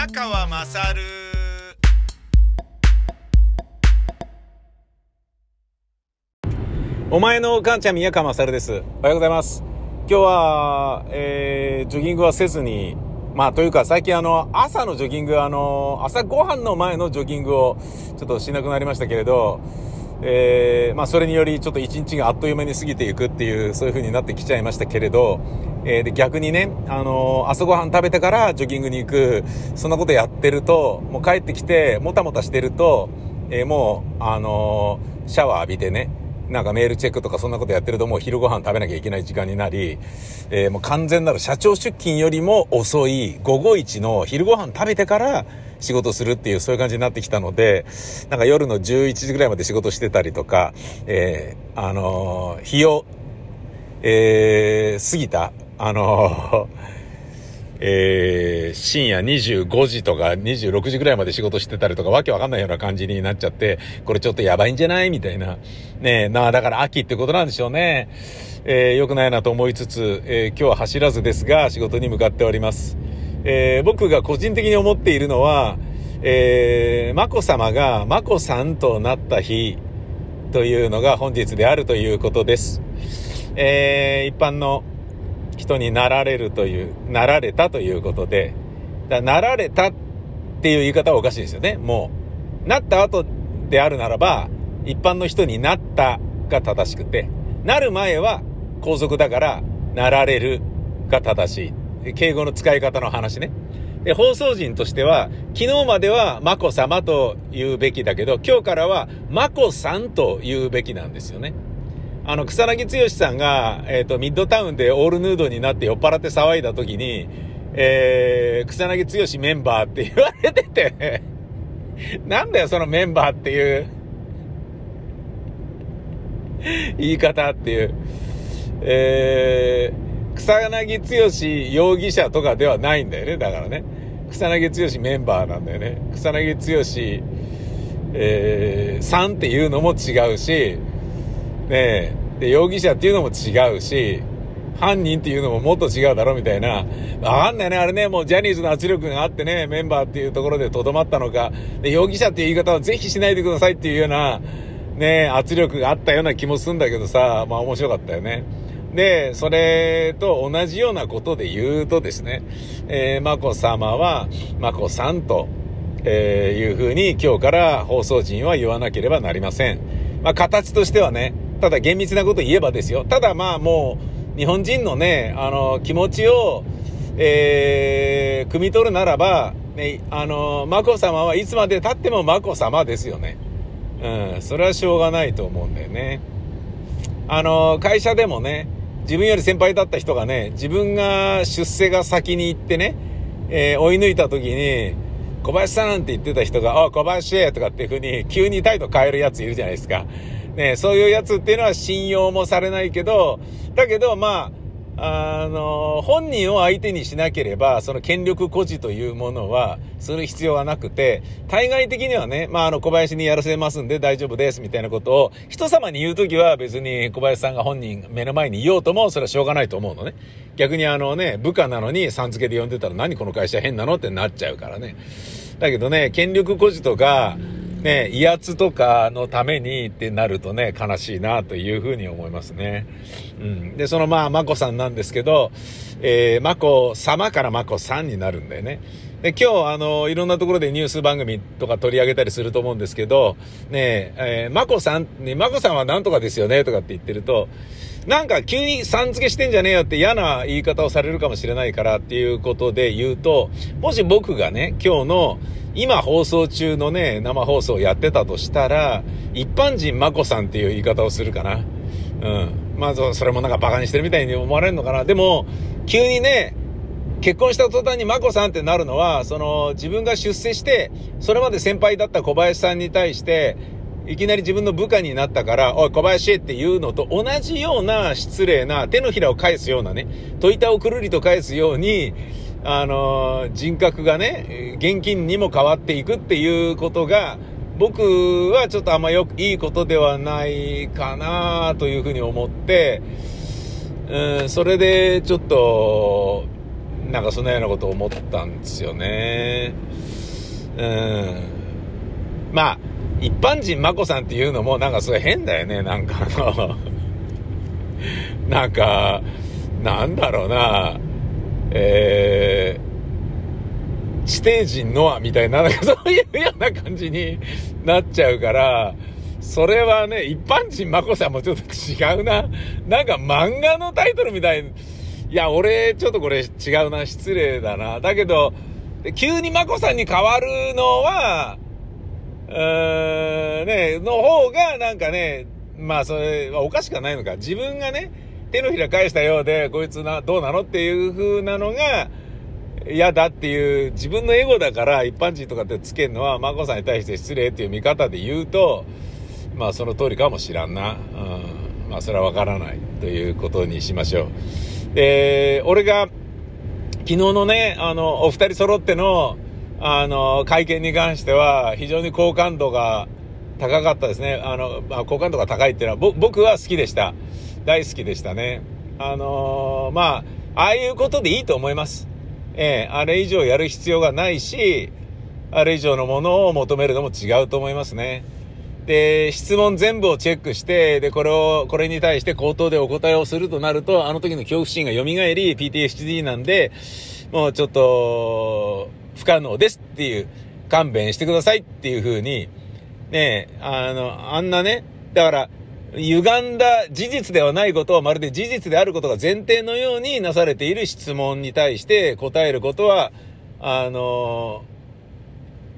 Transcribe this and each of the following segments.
宮川まさるお前の母ちゃん宮川勝です。おはようございます。今日は、えー、ジョギングはせずに、まあというか最近あの、朝のジョギング、あの、朝ご飯の前のジョギングをちょっとしなくなりましたけれど、えー、まあそれによりちょっと一日があっという間に過ぎていくっていう、そういう風になってきちゃいましたけれど、えー、で逆にね、あの朝ごはん食べてからジョギングに行く、そんなことやってると、もう帰ってきて、もたもたしてると、えー、もう、あのシャワー浴びてね、なんかメールチェックとかそんなことやってるともう昼ご飯食べなきゃいけない時間になり、えー、もう完全なる社長出勤よりも遅い午後一の昼ご飯食べてから仕事するっていうそういう感じになってきたので、なんか夜の11時ぐらいまで仕事してたりとか、えー、あのー、日を、えー、過ぎた、あのー えー、深夜25時とか26時ぐらいまで仕事してたりとかわけわかんないような感じになっちゃって、これちょっとやばいんじゃないみたいな。ねえ、なあ、だから秋ってことなんでしょうね。えー、良くないなと思いつつ、えー、今日は走らずですが仕事に向かっております。えー、僕が個人的に思っているのは、えー、眞子さまが眞子さんとなった日というのが本日であるということです。えー、一般の人になられるという、なられたということで、だなられたっていう言い方はおかしいですよね。もう、なった後であるならば、一般の人になったが正しくて、なる前は皇族だから、なられるが正しい。敬語の使い方の話ね。で、放送人としては、昨日までは眞子様と言うべきだけど、今日からは眞子さんと言うべきなんですよね。あの、草薙剛さんが、えっ、ー、と、ミッドタウンでオールヌードになって酔っ払って騒いだ時に、えー、草薙剛メンバーって言われてて なんだよ、そのメンバーっていう言い方っていう。えー、草薙剛容疑者とかではないんだよね、だからね。草薙剛メンバーなんだよね。草薙剛、えー、さんっていうのも違うし、ねで、容疑者っていうのも違うし、犯人っていうのももっと違うだろみたいな。わかんないね。あれね、もうジャニーズの圧力があってね、メンバーっていうところでとどまったのか、で、容疑者っていう言い方はぜひしないでくださいっていうような、ね、圧力があったような気もするんだけどさ、まあ面白かったよね。で、それと同じようなことで言うとですね、えー、眞子さまは、眞子さんと、えー、いうふうに今日から放送陣は言わなければなりません。まあ形としてはね、ただ厳密なこと言えばですよ。ただまあもう、日本人のね、あの、気持ちを、えー、汲み取るならば、ね、あの、眞子さまはいつまで経っても眞子さまですよね。うん、それはしょうがないと思うんだよね。あの、会社でもね、自分より先輩だった人がね、自分が出世が先に行ってね、えー、追い抜いた時に、小林さんって言ってた人が、あ、小林とかっていうふうに急に態度変えるやついるじゃないですか。ね、そういうやつっていうのは信用もされないけど、だけど、まあ、あの、本人を相手にしなければ、その権力誇示というものは、する必要はなくて、対外的にはね、まあ、あの、小林にやらせますんで大丈夫です、みたいなことを、人様に言うときは別に小林さんが本人目の前に言おうとも、それはしょうがないと思うのね。逆にあのね、部下なのにさん付けで呼んでたら何この会社変なのってなっちゃうからね。だけどね、権力誇示とか、ね、威圧とかのためにってなるとね、悲しいなというふうに思いますね。うん。で、そのまあ、眞子さんなんですけど、えー、眞子様から眞子さんになるんだよね。で、今日、あの、いろんなところでニュース番組とか取り上げたりすると思うんですけど、ねえ、えー、眞子さん、ね、眞子さんはなんとかですよね、とかって言ってると、なんか急にさん付けしてんじゃねえよって嫌な言い方をされるかもしれないからっていうことで言うと、もし僕がね、今日の今放送中のね、生放送をやってたとしたら、一般人眞子さんっていう言い方をするかな。うん。まあ、それもなんか馬鹿にしてるみたいに思われるのかな。でも、急にね、結婚した途端に眞子さんってなるのは、その自分が出世して、それまで先輩だった小林さんに対して、いきなり自分の部下になったから、おい小林っていうのと同じような失礼な手のひらを返すようなね、戸板をくるりと返すように、あの、人格がね、現金にも変わっていくっていうことが、僕はちょっとあんまよくいいことではないかなというふうに思って、うん、それでちょっと、なんかそんなようなことを思ったんですよね。うん。まあ、一般人まこさんっていうのもなんかそれ変だよね。なんかあのなんか、なんだろうな、えー、地底人ノアみたいな、なんかそういうような感じになっちゃうから、それはね、一般人まこさんもちょっと違うな。なんか漫画のタイトルみたい。いや、俺、ちょっとこれ違うな。失礼だな。だけど、急にまこさんに変わるのは、うーん、ね、の方がなんかね、まあそれはおかしくはないのか。自分がね、手のひら返したようで、こいつな、どうなのっていう風なのが、嫌だっていう自分のエゴだから一般人とかってつけるのは、マコさんに対して失礼っていう見方で言うと、まあその通りかもしらんな。うん。まあそれはわからないということにしましょう。で、俺が昨日のね、あの、お二人揃っての、あの、会見に関しては非常に好感度が高かったですね。あの、まあ、好感度が高いっていうのは、僕は好きでした。大好きでしたね。あのー、まあ、ああいうことでいいと思います。ええー、あれ以上やる必要がないし、あれ以上のものを求めるのも違うと思いますね。で、質問全部をチェックして、で、これを、これに対して口頭でお答えをするとなると、あの時の恐怖心が蘇り、PTSD なんで、もうちょっと、不可能ですっていう、勘弁してくださいっていう風に、ねあの、あんなね、だから、歪んだ事実ではないことをまるで事実であることが前提のようになされている質問に対して答えることは、あの、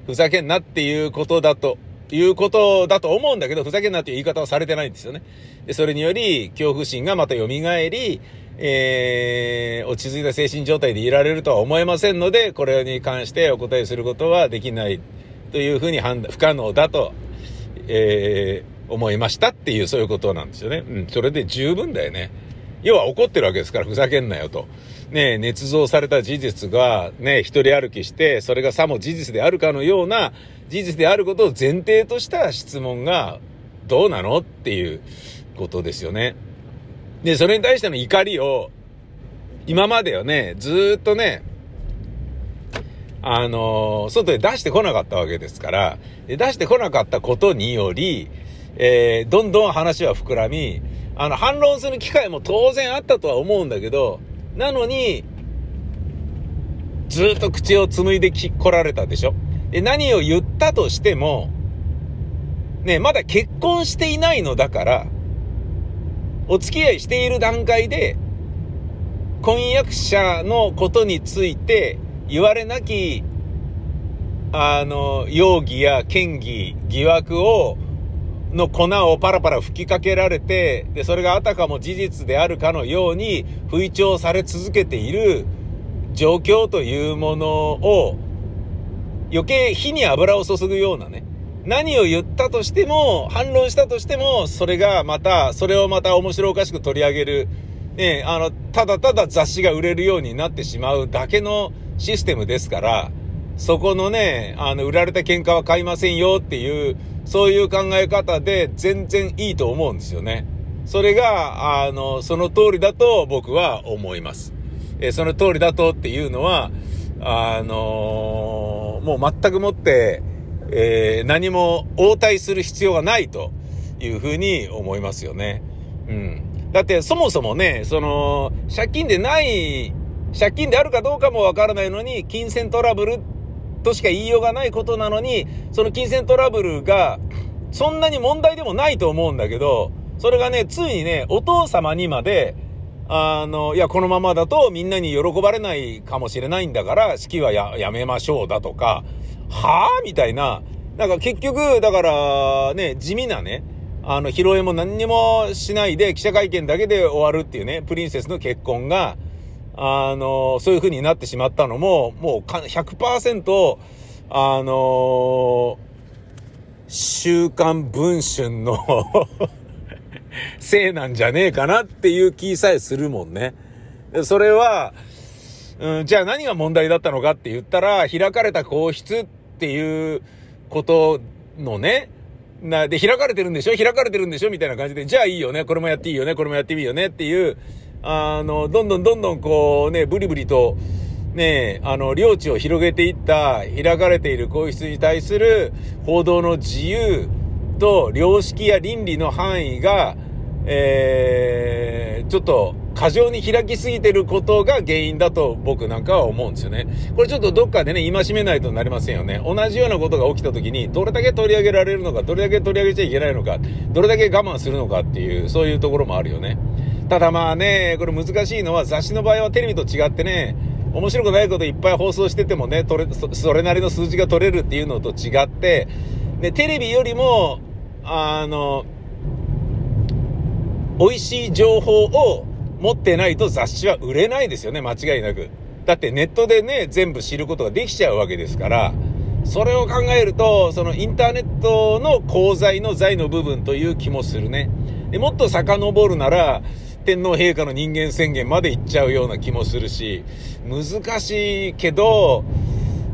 ふざけんなっていうことだと、いうことだと思うんだけど、ふざけんなっていう言い方はされてないんですよね。で、それにより、恐怖心がまた蘇り、えー、落ち着いた精神状態でいられるとは思えませんので、これに関してお答えすることはできないというふうに判断、不可能だと、えー、思いましたっていう、そういうことなんですよね。うん、それで十分だよね。要は怒ってるわけですから、ふざけんなよと。ね捏造された事実が、ね、一人歩きして、それがさも事実であるかのような、事実であることを前提とした質問が、どうなのっていうことですよね。で、それに対しての怒りを、今まではね、ずっとね、あの外で出してこなかったわけですから、で出してこなかったことにより、えー、どんどん話は膨らみ、あの、反論する機会も当然あったとは思うんだけど、なのに、ずっと口を紡いでき、来られたでしょ。で、何を言ったとしても、ね、まだ結婚していないのだから、お付き合いしている段階で、婚約者のことについて言われなき、あの、容疑や嫌疑、疑惑をの粉をパラパラ吹きかけられて、で、それがあたかも事実であるかのように吹聴され続けている状況というものを余計火に油を注ぐようなね、何を言ったとしても、反論したとしても、それがまた、それをまた面白おかしく取り上げる、ね、あの、ただただ雑誌が売れるようになってしまうだけのシステムですから、そこのね、あの、売られた喧嘩は買いませんよっていう、そういう考え方で全然いいと思うんですよね。それが、あの、その通りだと僕は思います。えその通りだとっていうのは、あのー、もう全くもって、えー、何も応対する必要がないというふうに思いますよね。うん。だってそもそもね、その、借金でない、借金であるかどうかもわからないのに、金銭トラブルとしか言いようがないことなのに、その金銭トラブルが、そんなに問題でもないと思うんだけど、それがね、ついにね、お父様にまで、あの、いや、このままだとみんなに喜ばれないかもしれないんだから、式はや、めましょうだとか、はぁみたいな。なんか結局、だからね、地味なね、あの、披露宴も何にもしないで記者会見だけで終わるっていうね、プリンセスの結婚が、あの、そういう風になってしまったのも、もう100%、あの、週刊文春の せいなんじゃねえかなっていう気さえするもんね。それは、うん、じゃあ何が問題だったのかって言ったら、開かれた皇室っていうことのね、な、で、開かれてるんでしょ？開かれてるんでしょ？みたいな感じで、じゃあいいよね、これもやっていいよね、これもやっていいよねっていう、あの、どんどんどんどんこうね、ブリブリと、ねあの、領地を広げていった開かれている皇室に対する報道の自由と良識や倫理の範囲が、えー、ちょっと過剰に開きすぎてることが原因だと僕なんかは思うんですよね。これちょっとどっかでね、戒めないとなりませんよね。同じようなことが起きた時に、どれだけ取り上げられるのか、どれだけ取り上げちゃいけないのか、どれだけ我慢するのかっていう、そういうところもあるよね。ただまあね、これ難しいのは雑誌の場合はテレビと違ってね、面白くないこといっぱい放送しててもね、れ、それなりの数字が取れるっていうのと違って、で、テレビよりも、あの、美味しい情報を持ってないと雑誌は売れないですよね、間違いなく。だってネットでね、全部知ることができちゃうわけですから、それを考えると、そのインターネットの功罪の罪の部分という気もするね。でもっと遡るなら、天皇陛下の人間宣言まで行っちゃうような気もするし、難しいけど、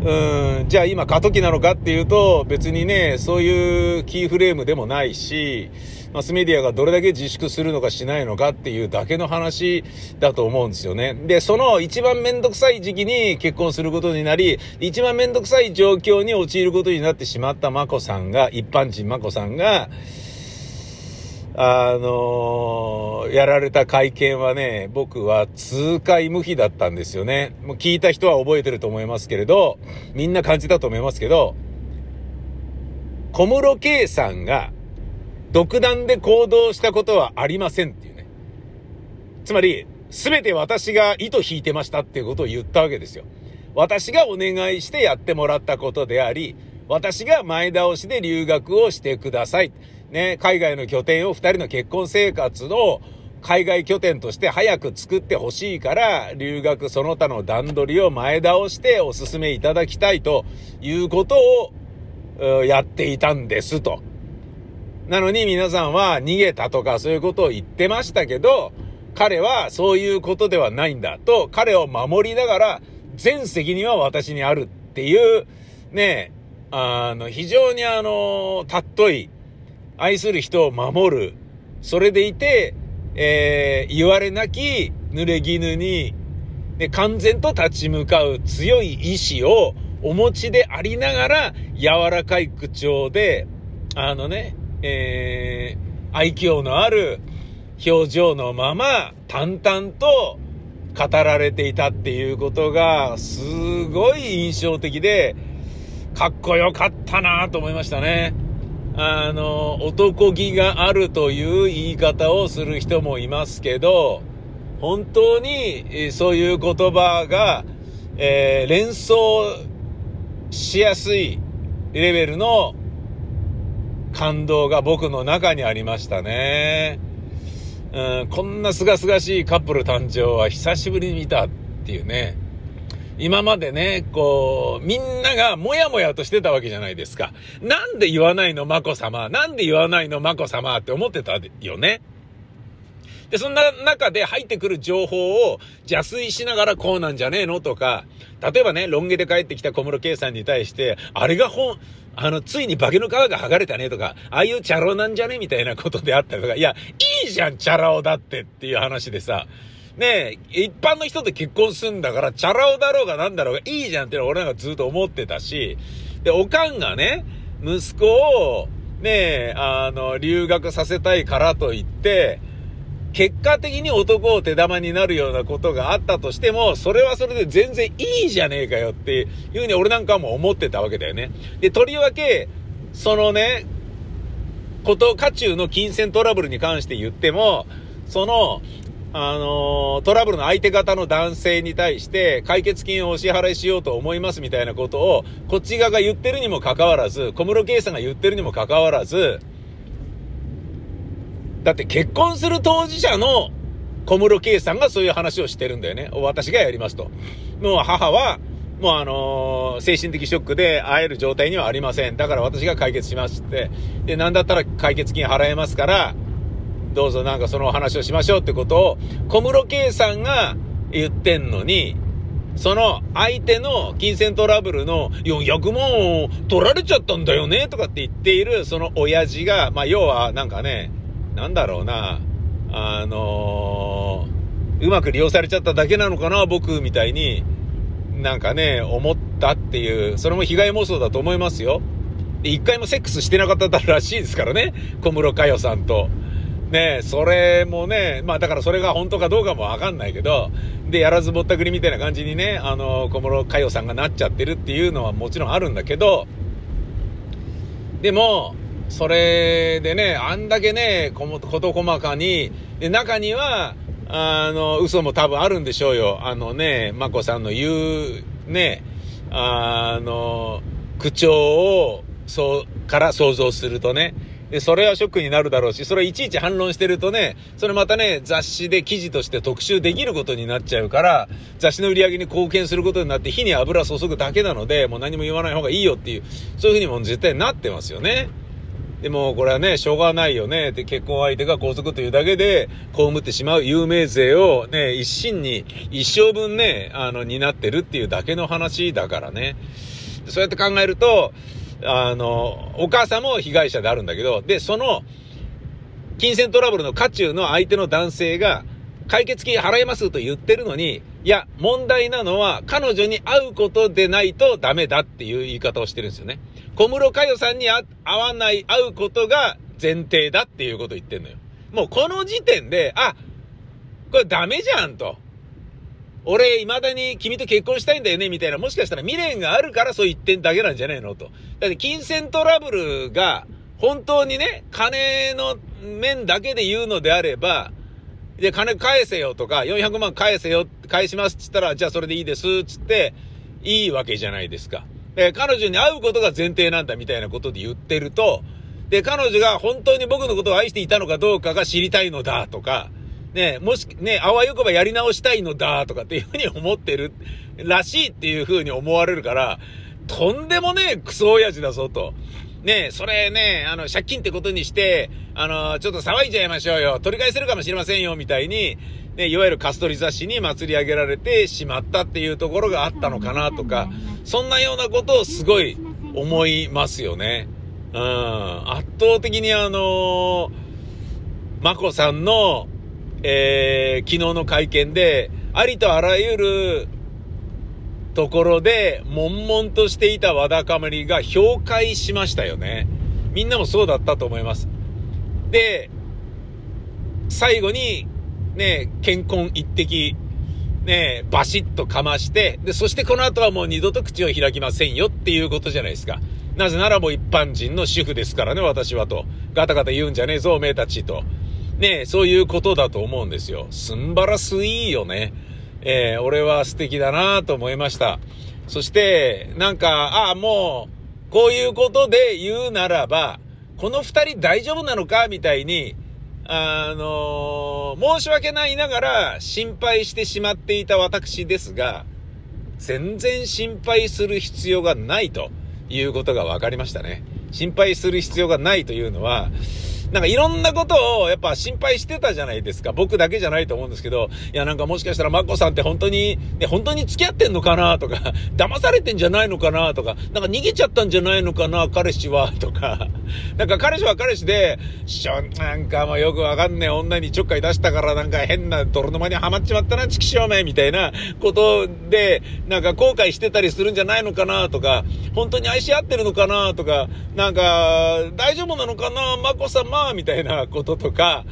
うん、じゃあ今過渡期なのかっていうと、別にね、そういうキーフレームでもないし、マスメディアがどれだけ自粛するのかしないのかっていうだけの話だと思うんですよね。で、その一番めんどくさい時期に結婚することになり、一番めんどくさい状況に陥ることになってしまった眞子さんが、一般人眞子さんが、あのー、やられた会見はね、僕は痛快無比だったんですよね。もう聞いた人は覚えてると思いますけれど、みんな感じたと思いますけど、小室圭さんが独断で行動したことはありませんっていうね。つまり、すべて私が糸引いてましたっていうことを言ったわけですよ。私がお願いしてやってもらったことであり、私が前倒しで留学をしてください。ね、海外の拠点を二人の結婚生活の海外拠点として早く作ってほしいから、留学その他の段取りを前倒してお勧めいただきたいということをやっていたんですと。なのに皆さんは逃げたとかそういうことを言ってましたけど、彼はそういうことではないんだと、彼を守りながら全責任は私にあるっていう、ね、あの、非常にあの、たっとい、愛する人を守る。それでいて、えー、言われなき濡れ衣に、ね、完全と立ち向かう強い意志をお持ちでありながら、柔らかい口調で、あのね、えー、愛嬌のある表情のまま、淡々と語られていたっていうことが、すごい印象的で、かっこよかったなと思いましたね。あの、男気があるという言い方をする人もいますけど、本当にそういう言葉が、えー、連想しやすいレベルの感動が僕の中にありましたね。うん、こんな清々しいカップル誕生は久しぶりに見たっていうね。今までね、こう、みんながもやもやとしてたわけじゃないですか。なんで言わないの、眞子様。なんで言わないの、眞子様って思ってたよね。で、そんな中で入ってくる情報を邪推しながらこうなんじゃねえのとか、例えばね、ロン毛で帰ってきた小室圭さんに対して、あれが本、あの、ついに化けの皮が剥がれたねとか、ああいうチャラ男なんじゃねみたいなことであったりとか、いや、いいじゃん、チャラ男だってっていう話でさ、ねえ、一般の人と結婚すんだから、チャラ男だろうがなんだろうがいいじゃんっていうのは俺なんかずっと思ってたし、で、おかんがね、息子を、ねえ、あの、留学させたいからと言って、結果的に男を手玉になるようなことがあったとしても、それはそれで全然いいじゃねえかよっていうふうに俺なんかも思ってたわけだよね。で、とりわけ、そのね、こと渦中の金銭トラブルに関して言っても、その、あのトラブルの相手方の男性に対して解決金をお支払いしようと思いますみたいなことを、こっち側が言ってるにもかかわらず、小室圭さんが言ってるにもかかわらず、だって結婚する当事者の小室圭さんがそういう話をしてるんだよね。私がやりますと。もう母は、もうあのー、精神的ショックで会える状態にはありません。だから私が解決しますって。で、なんだったら解決金払えますから、どうぞなんかそのお話をしましょうってことを、小室圭さんが言ってんのに、その相手の金銭トラブルの400万を取られちゃったんだよねとかって言っているその親父が、まあ要はなんかね、なんだろうな、あのー、うまく利用されちゃっただけなのかな、僕みたいに、なんかね、思ったっていう、それも被害妄想だと思いますよ。で、一回もセックスしてなかったらしいですからね。小室佳代さんと。ねそれもね、まあだからそれが本当かどうかもわかんないけど、で、やらずぼったくりみたいな感じにね、あの、小室佳代さんがなっちゃってるっていうのはもちろんあるんだけど、でも、それでね、あんだけね、こと細かに、で、中には、あの、嘘も多分あるんでしょうよ。あのね、まこさんの言う、ね、あの、口調を、そう、から想像するとね、で、それはショックになるだろうし、それいちいち反論してるとね、それまたね、雑誌で記事として特集できることになっちゃうから、雑誌の売り上げに貢献することになって火に油注ぐだけなので、もう何も言わない方がいいよっていう、そういうふうにも絶対なってますよね。でも、これはね、しょうがないよね。で、結婚相手が皇族というだけで、被ってしまう有名税をね、一心に、一生分ね、あの、担ってるっていうだけの話だからね。そうやって考えると、あの、お母さんも被害者であるんだけど、で、その、金銭トラブルの渦中の相手の男性が、解決金払いますと言ってるのに、いや、問題なのは彼女に会うことでないとダメだっていう言い方をしてるんですよね。小室佳代さんに会わない、会うことが前提だっていうことを言ってんのよ。もうこの時点で、あ、これダメじゃんと。俺、未だに君と結婚したいんだよね、みたいな、もしかしたら未練があるからそう言ってんだけなんじゃないのと。だって、金銭トラブルが、本当にね、金の面だけで言うのであれば、で、金返せよとか、400万返せよ、返しますって言ったら、じゃあそれでいいです、つって、いいわけじゃないですか。で、彼女に会うことが前提なんだみたいなことで言ってると、で、彼女が本当に僕のことを愛していたのかどうかが知りたいのだとか、ね、もし、ね、あわよくばやり直したいのだ、とかっていうふうに思ってるらしいっていうふうに思われるから、とんでもねえクソ親父だぞと。ねそれね、あの、借金ってことにして、あの、ちょっと騒いじゃいましょうよ。取り返せるかもしれませんよ、みたいに、ね、いわゆるカストリ雑誌に祭り上げられてしまったっていうところがあったのかなとか、そんなようなことをすごい思いますよね。うん。圧倒的にあのー、まこさんの、えー、昨日の会見で、ありとあらゆるところで、悶々としていたわだかまりが評価しましたよね。みんなもそうだったと思います。で、最後に、ね、健康一滴、ね、バシッとかまして、で、そしてこの後はもう二度と口を開きませんよっていうことじゃないですか。なぜならもう一般人の主婦ですからね、私はと。ガタガタ言うんじゃねえぞ、おめえたちと。ねそういうことだと思うんですよ。すんばらすいいよね。えー、俺は素敵だなと思いました。そして、なんか、ああ、もう、こういうことで言うならば、この二人大丈夫なのかみたいに、あのー、申し訳ないながら心配してしまっていた私ですが、全然心配する必要がないということが分かりましたね。心配する必要がないというのは、なんかいろんなことをやっぱ心配してたじゃないですか。僕だけじゃないと思うんですけど、いやなんかもしかしたらマコさんって本当に、ね、本当に付き合ってんのかなとか、騙されてんじゃないのかなとか、なんか逃げちゃったんじゃないのかな彼氏は、とか、なんか彼氏は彼氏で、しょ、なんかもうよくわかんねえ女にちょっかい出したからなんか変な泥沼にはまっちまったな、チキショーめみたいなことで、なんか後悔してたりするんじゃないのかなとか、本当に愛し合ってるのかなとか、なんか、大丈夫なのかなマコさ、ま、みたいなこととか、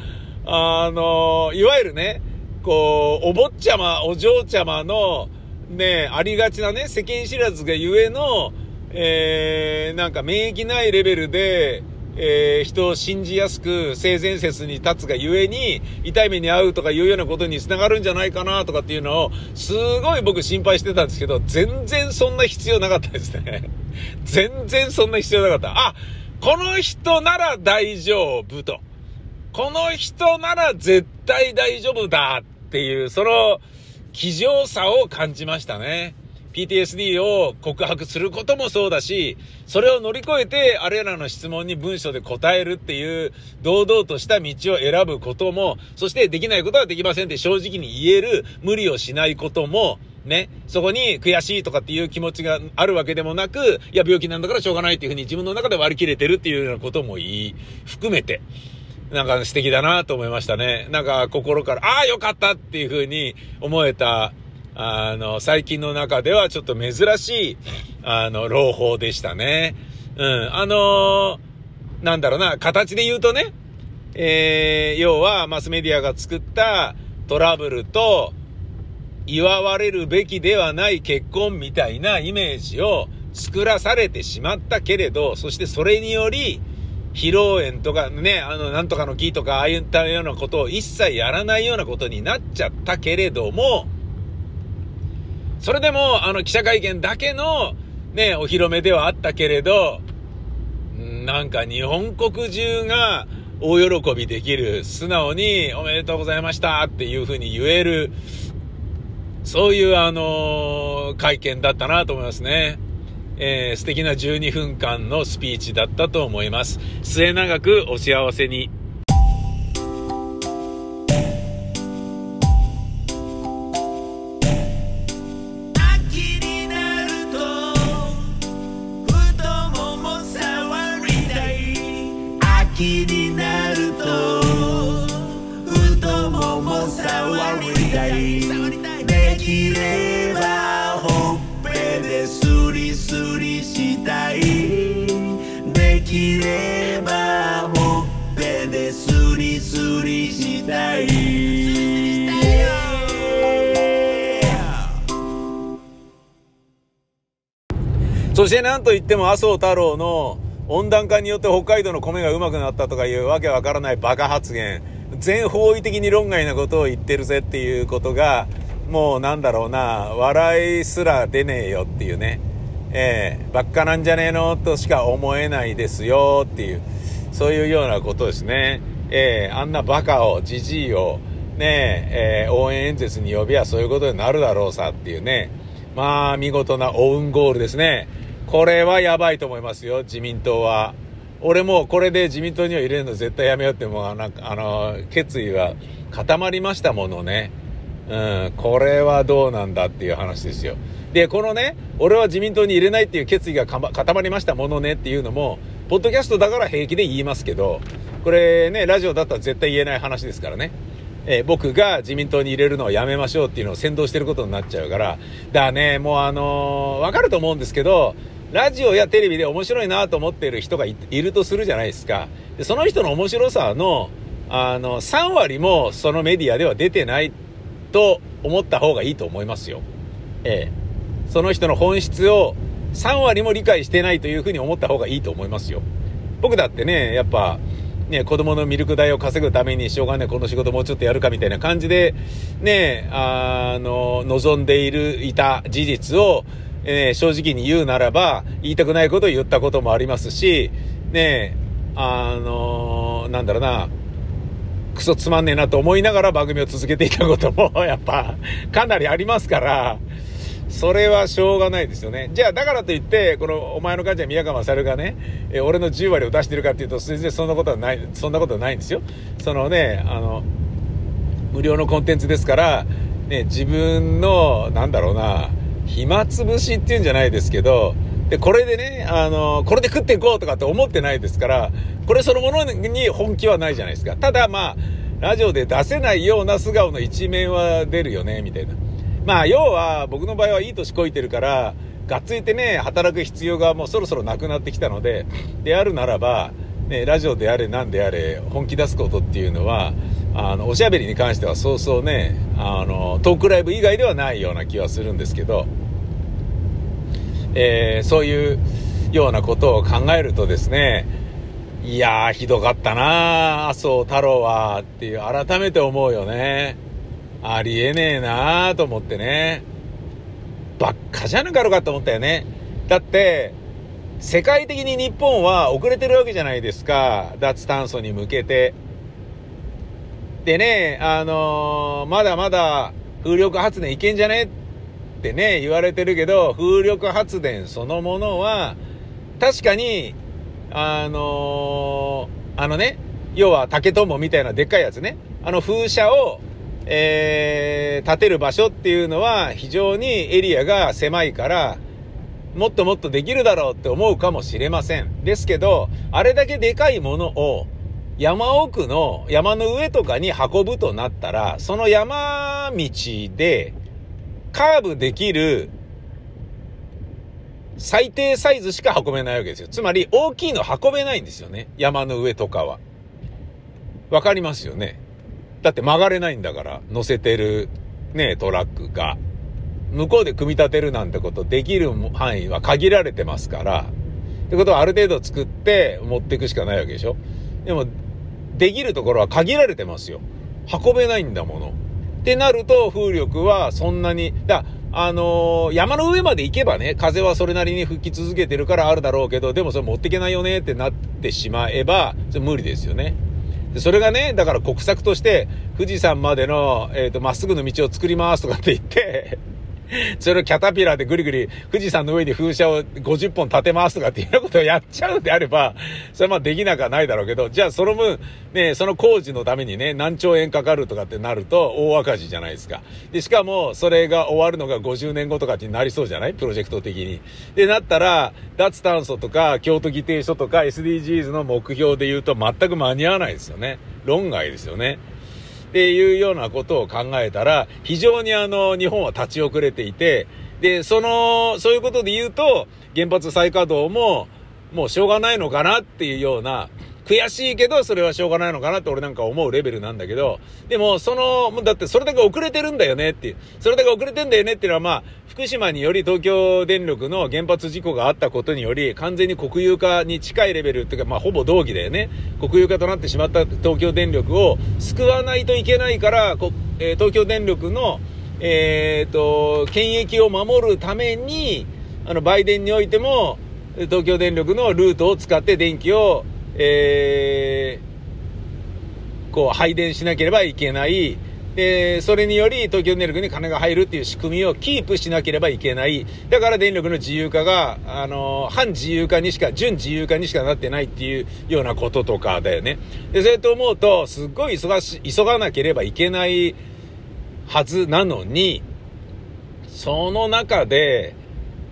あの、いわゆるね、こう、お坊ちゃま、お嬢ちゃまの、ね、ありがちなね、世間知らずがゆえの、えー、なんか免疫ないレベルで、えー、人を信じやすく性善説に立つがゆえに痛い目に遭うとかいうようなことにつながるんじゃないかなとかっていうのをすごい僕心配してたんですけど全然そんな必要なかったですね。全然そんな必要なかった。あこの人なら大丈夫と。この人なら絶対大丈夫だっていう、その、気丈さを感じましたね。PTSD を告白することもそうだし、それを乗り越えて、あれらの質問に文章で答えるっていう、堂々とした道を選ぶことも、そしてできないことはできませんって正直に言える、無理をしないことも、ね、そこに悔しいとかっていう気持ちがあるわけでもなく、いや、病気なんだからしょうがないっていうふうに自分の中で割り切れてるっていうようなことも言い、含めて、なんか素敵だなと思いましたね。なんか心から、ああ、よかったっていうふうに思えた、あの、最近の中ではちょっと珍しい、あの、朗報でしたね。うん。あのー、なんだろうな、形で言うとね、えー、要はマスメディアが作ったトラブルと、祝われるべきではない結婚みたいなイメージを作らされてしまったけれど、そしてそれにより、披露宴とかね、あの、なんとかの木とか、ああいったようなことを一切やらないようなことになっちゃったけれども、それでも、あの、記者会見だけの、ね、お披露目ではあったけれど、なんか日本国中が大喜びできる、素直におめでとうございましたっていうふうに言える、そういうあの会見だったなと思いますね。えー、素敵な12分間のスピーチだったと思います。末永くお幸せに。なんといっても麻生太郎の温暖化によって北海道の米がうまくなったとかいうわけわからないバカ発言。全方位的に論外なことを言ってるぜっていうことが、もうなんだろうな、笑いすら出ねえよっていうね。ええー、ばっかなんじゃねえのとしか思えないですよっていう、そういうようなことですね。ええー、あんなバカを、じじいを、ねえ、ー、応援演説に呼びゃそういうことになるだろうさっていうね。まあ、見事なオウンゴールですね。これはやばいと思いますよ、自民党は。俺もこれで自民党には入れるの絶対やめようってもうなんかあの決意は固まりましたものね。うん、これはどうなんだっていう話ですよ。で、このね、俺は自民党に入れないっていう決意が固まりましたものねっていうのも、ポッドキャストだから平気で言いますけど、これね、ラジオだったら絶対言えない話ですからね。えー、僕が自民党に入れるのをやめましょうっていうのを先導してることになっちゃうから、だね、もうあのー、わかると思うんですけど、ラジオやテレビで面白いなと思っている人がいるとするじゃないですか。でその人の面白さの、あの、3割もそのメディアでは出てないと思った方がいいと思いますよ。ええ。その人の本質を3割も理解してないというふうに思った方がいいと思いますよ。僕だってね、やっぱ、ね、子供のミルク代を稼ぐためにしょうがねこの仕事もうちょっとやるかみたいな感じで、ね、あの、望んでいる、いた事実を、えー、正直に言うならば、言いたくないことを言ったこともありますし、ねえあのー、なんだろうな、クソつまんねえなと思いながら番組を続けていたことも、やっぱ、かなりありますから、それはしょうがないですよね。じゃあ、だからといって、この、お前の感じは宮川勝がね、え俺の10割を出してるかっていうと、全然そんなことはない、そんなことはないんですよ。そのね、あの、無料のコンテンツですから、ね、自分の、なんだろうな、暇つぶしっていうんじゃないですけど、で、これでね、あの、これで食っていこうとかって思ってないですから、これそのものに本気はないじゃないですか。ただまあ、ラジオで出せないような素顔の一面は出るよね、みたいな。まあ、要は、僕の場合はいい年こいてるから、がっついてね、働く必要がもうそろそろなくなってきたので、であるならば、ね、ラジオであれ何であれ、本気出すことっていうのは、あの、おしゃべりに関してはそうそうね、あの、トークライブ以外ではないような気はするんですけど、えー、そういうようなことを考えるとですね、いやー、ひどかったな麻生太郎は、っていう、改めて思うよね。ありえねえなーと思ってね。ばっかじゃなかろかと思ったよね。だって、世界的に日本は遅れてるわけじゃないですか。脱炭素に向けて。でね、あのー、まだまだ風力発電いけんじゃねってね、言われてるけど、風力発電そのものは、確かに、あのー、あのね、要は竹とんぼみたいなでっかいやつね、あの風車を、えー、建てる場所っていうのは非常にエリアが狭いから、もっともっとできるだろうって思うかもしれません。ですけど、あれだけでかいものを、山奥の山の上とかに運ぶとなったら、その山道でカーブできる最低サイズしか運べないわけですよ。つまり大きいの運べないんですよね。山の上とかは。わかりますよね。だって曲がれないんだから、乗せてるね、トラックが。向こうで組み立てるなんてことできる範囲は限られてますから。ってことはある程度作って持っていくしかないわけでしょ。でも、できるところは限られてますよ。運べないんだもの。ってなると、風力はそんなに、だあのー、山の上まで行けばね、風はそれなりに吹き続けてるからあるだろうけど、でもそれ持っていけないよねってなってしまえば、それ無理ですよね。でそれがね、だから国策として、富士山までの、えっ、ー、と、まっすぐの道を作りますとかって言って それをキャタピラーでぐりぐり富士山の上に風車を50本立てますとかっていうようなことをやっちゃうんであれば、それはまあできなくはないだろうけど、じゃあその分、ね、その工事のためにね、何兆円かかるとかってなると大赤字じゃないですか。で、しかもそれが終わるのが50年後とかってなりそうじゃない？プロジェクト的に。で、なったら、脱炭素とか京都議定書とか SDGs の目標で言うと全く間に合わないですよね。論外ですよね。っていうようなことを考えたら、非常にあの、日本は立ち遅れていて、で、その、そういうことで言うと、原発再稼働も、もうしょうがないのかなっていうような、悔しいけど、それはしょうがないのかなって俺なんか思うレベルなんだけど、でも、その、だってそれだけ遅れてるんだよねっていう、それだけ遅れてんだよねっていうのはまあ、福島により東京電力の原発事故があったことにより、完全に国有化に近いレベルっていうか、まあ、ほぼ同義だよね。国有化となってしまった東京電力を救わないといけないから、えー、東京電力の、えっ、と、権益を守るために、あの、売電においても、東京電力のルートを使って電気をえー、こう、配電しなければいけない。で、それにより東京電力に金が入るっていう仕組みをキープしなければいけない。だから電力の自由化が、あの、反自由化にしか、準自由化にしかなってないっていうようなこととかだよね。で、それと思うと、すっごい忙し、急がなければいけないはずなのに、その中で、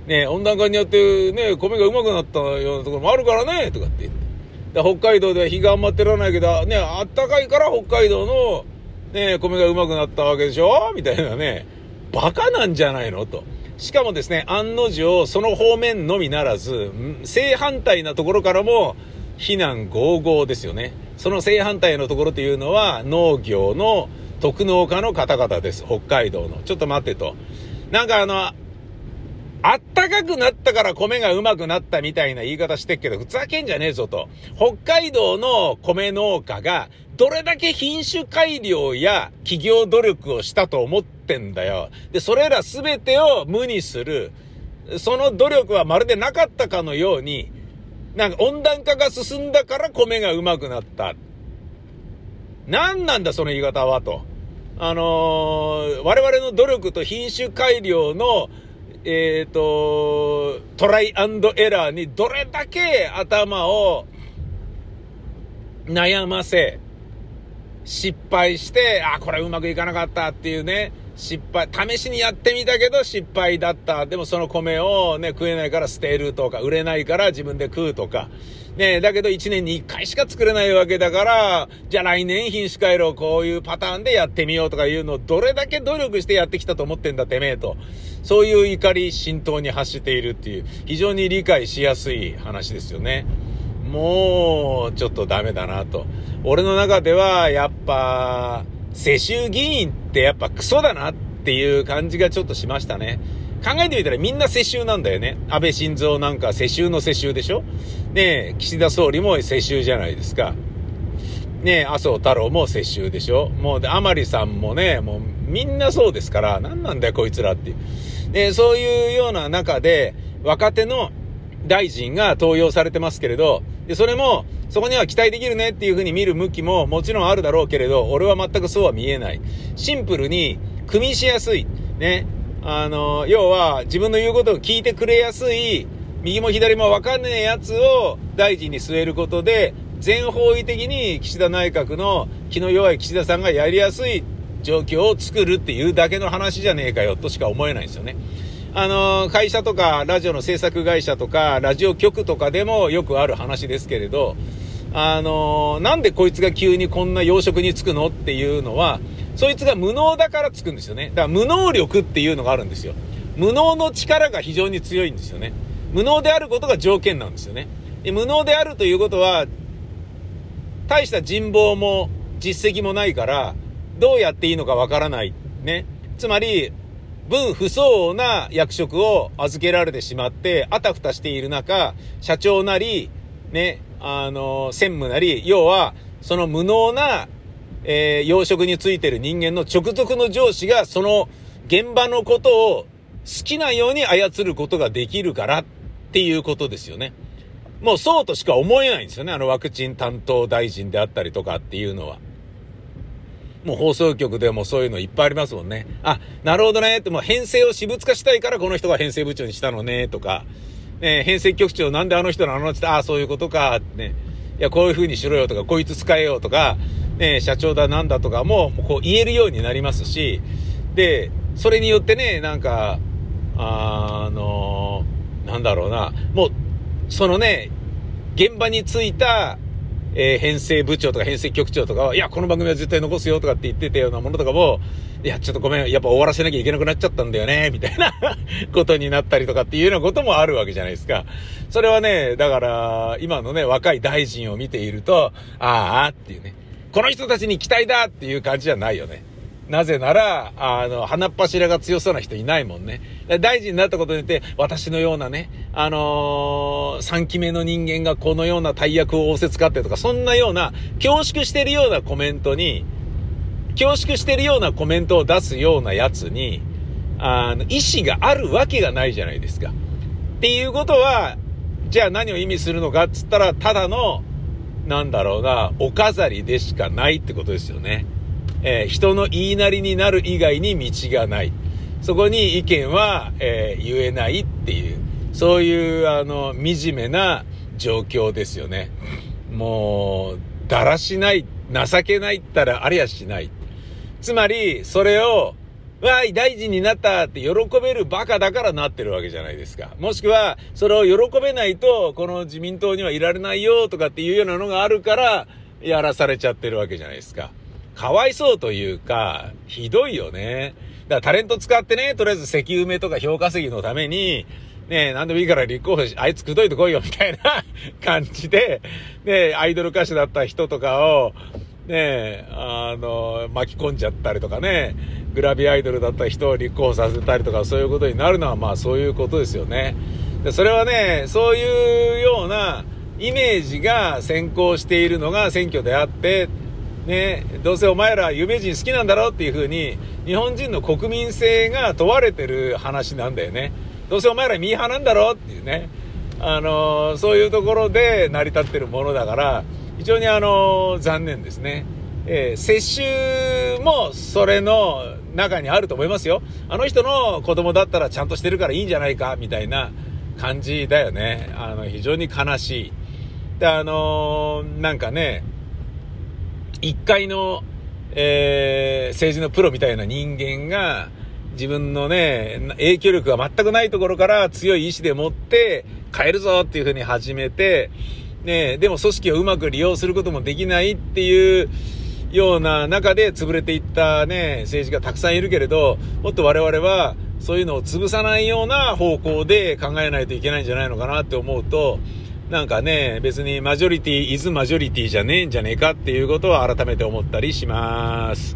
ね、温暖化によってね、米がうまくなったようなところもあるからね、とかって言って。北海道では日があんま照らないけど、ね、あったかいから北海道の、ね、米がうまくなったわけでしょ？みたいなね、バカなんじゃないの？と。しかもですね、案の定、その方面のみならず、正反対なところからも、非難合々ですよね。その正反対のところというのは、農業の特農家の方々です。北海道の。ちょっと待ってと。なんかあの、あったかくなったから米がうまくなったみたいな言い方してっけど、ふざけんじゃねえぞと。北海道の米農家が、どれだけ品種改良や企業努力をしたと思ってんだよ。で、それらすべてを無にする。その努力はまるでなかったかのように、なんか温暖化が進んだから米がうまくなった。何なんだその言い方はと。あのー、我々の努力と品種改良のえっ、ー、と、トライアンドエラーにどれだけ頭を悩ませ、失敗して、あ、これうまくいかなかったっていうね、失敗、試しにやってみたけど失敗だった。でもその米をね、食えないから捨てるとか、売れないから自分で食うとか。ねだけど1年に1回しか作れないわけだから、じゃあ来年品種改良こういうパターンでやってみようとかいうのをどれだけ努力してやってきたと思ってんだてめえと。そういう怒り浸透に発しているっていう、非常に理解しやすい話ですよね。もう、ちょっとダメだなと。俺の中では、やっぱ、世襲議員ってやっぱクソだなっていう感じがちょっとしましたね。考えてみたらみんな世襲なんだよね。安倍晋三なんか世襲の世襲でしょねえ、岸田総理も世襲じゃないですか。ねえ、麻生太郎も世襲でしょもう、甘利さんもね、もうみんなそうですから、何なんだよこいつらっていう。で、そういうような中で、若手の大臣が登用されてますけれど、で、それも、そこには期待できるねっていう風に見る向きももちろんあるだろうけれど、俺は全くそうは見えない。シンプルに、組みしやすい。ね。あの、要は、自分の言うことを聞いてくれやすい、右も左もわかんねえやつを大臣に据えることで、全方位的に岸田内閣の気の弱い岸田さんがやりやすい状況を作るっていうだけの話じゃねえかよとしか思えないんですよね。あの、会社とか、ラジオの制作会社とか、ラジオ局とかでもよくある話ですけれど、あの、なんでこいつが急にこんな養殖につくのっていうのは、そいつが無能だからつくんですよね。だから無能力っていうのがあるんですよ。無能の力が非常に強いんですよね。無能であることが条件なんですよね。で無能であるということは、大した人望も実績もないから、どうやっていいのかわからない。ね。つまり、分不相応な役職を預けられてしまって、あたふたしている中、社長なり、ね、あの、専務なり、要は、その無能なえー、養殖についてる人間の直属の上司がその現場のことを好きなように操ることができるからっていうことですよね。もうそうとしか思えないんですよね。あのワクチン担当大臣であったりとかっていうのは。もう放送局でもそういうのいっぱいありますもんね。あ、なるほどね。って、もう編成を私物化したいからこの人が編成部長にしたのね、とか。ね、編成局長なんであの人なのって、ああ、そういうことか、ってね。いや、こういう風にしろよとか、こいつ使えよとか、ね、社長だなんだとかも、こう言えるようになりますし、で、それによってね、なんか、あの、なんだろうな、もう、そのね、現場に着いた、えー、編成部長とか編成局長とかは、いや、この番組は絶対残すよとかって言ってたようなものとかも、いや、ちょっとごめん、やっぱ終わらせなきゃいけなくなっちゃったんだよね、みたいな ことになったりとかっていうようなこともあるわけじゃないですか。それはね、だから、今のね、若い大臣を見ていると、ああ、っていうね。この人たちに期待だっていう感じじゃないよね。なぜなら、あの、鼻っ柱が強そうな人いないもんね。大臣になったことによって、私のようなね、あのー、3期目の人間がこのような大役を仰せつかってとか、そんなような、恐縮してるようなコメントに、恐縮してるようなコメントを出すようなやつに、あの、意思があるわけがないじゃないですか。っていうことは、じゃあ何を意味するのかっつったら、ただの、なんだろうな、お飾りでしかないってことですよね。えー、人の言いなりになる以外に道がない。そこに意見は、えー、言えないっていう、そういう、あの、惨めな状況ですよね。もう、だらしない、情けないったらありゃしない。つまり、それを、わーい、大臣になったって喜べるバカだからなってるわけじゃないですか。もしくは、それを喜べないと、この自民党にはいられないよとかっていうようなのがあるから、やらされちゃってるわけじゃないですか。かわいそうというか、ひどいよね。だからタレント使ってね、とりあえず石油埋めとか評稼ぎのために、ねえ、なんでもいいから立候補し、あいつくどいてこいよ、みたいな 感じで、ねアイドル歌手だった人とかを、ねえあの、巻き込んじゃったりとかね、グラビアアイドルだった人を立候補させたりとかそういうことになるのはまあそういうことですよね。でそれはね、そういうようなイメージが先行しているのが選挙であって、ね、どうせお前ら有名人好きなんだろうっていうふうに日本人の国民性が問われてる話なんだよね。どうせお前らミーハーなんだろうっていうね。あのそういうところで成り立ってるものだから、非常にあの残念ですね。えー、接種もそれの中にあると思いますよ。あの人の子供だったらちゃんとしてるからいいんじゃないか、みたいな感じだよね。あの、非常に悲しい。で、あのー、なんかね、一回の、えー、政治のプロみたいな人間が、自分のね、影響力が全くないところから強い意志でもって変えるぞっていうふうに始めて、ね、でも組織をうまく利用することもできないっていう、ような中で潰れていったね、政治がたくさんいるけれど、もっと我々はそういうのを潰さないような方向で考えないといけないんじゃないのかなって思うと、なんかね、別にマジョリティ、イズマジョリティじゃねえんじゃねえかっていうことは改めて思ったりします。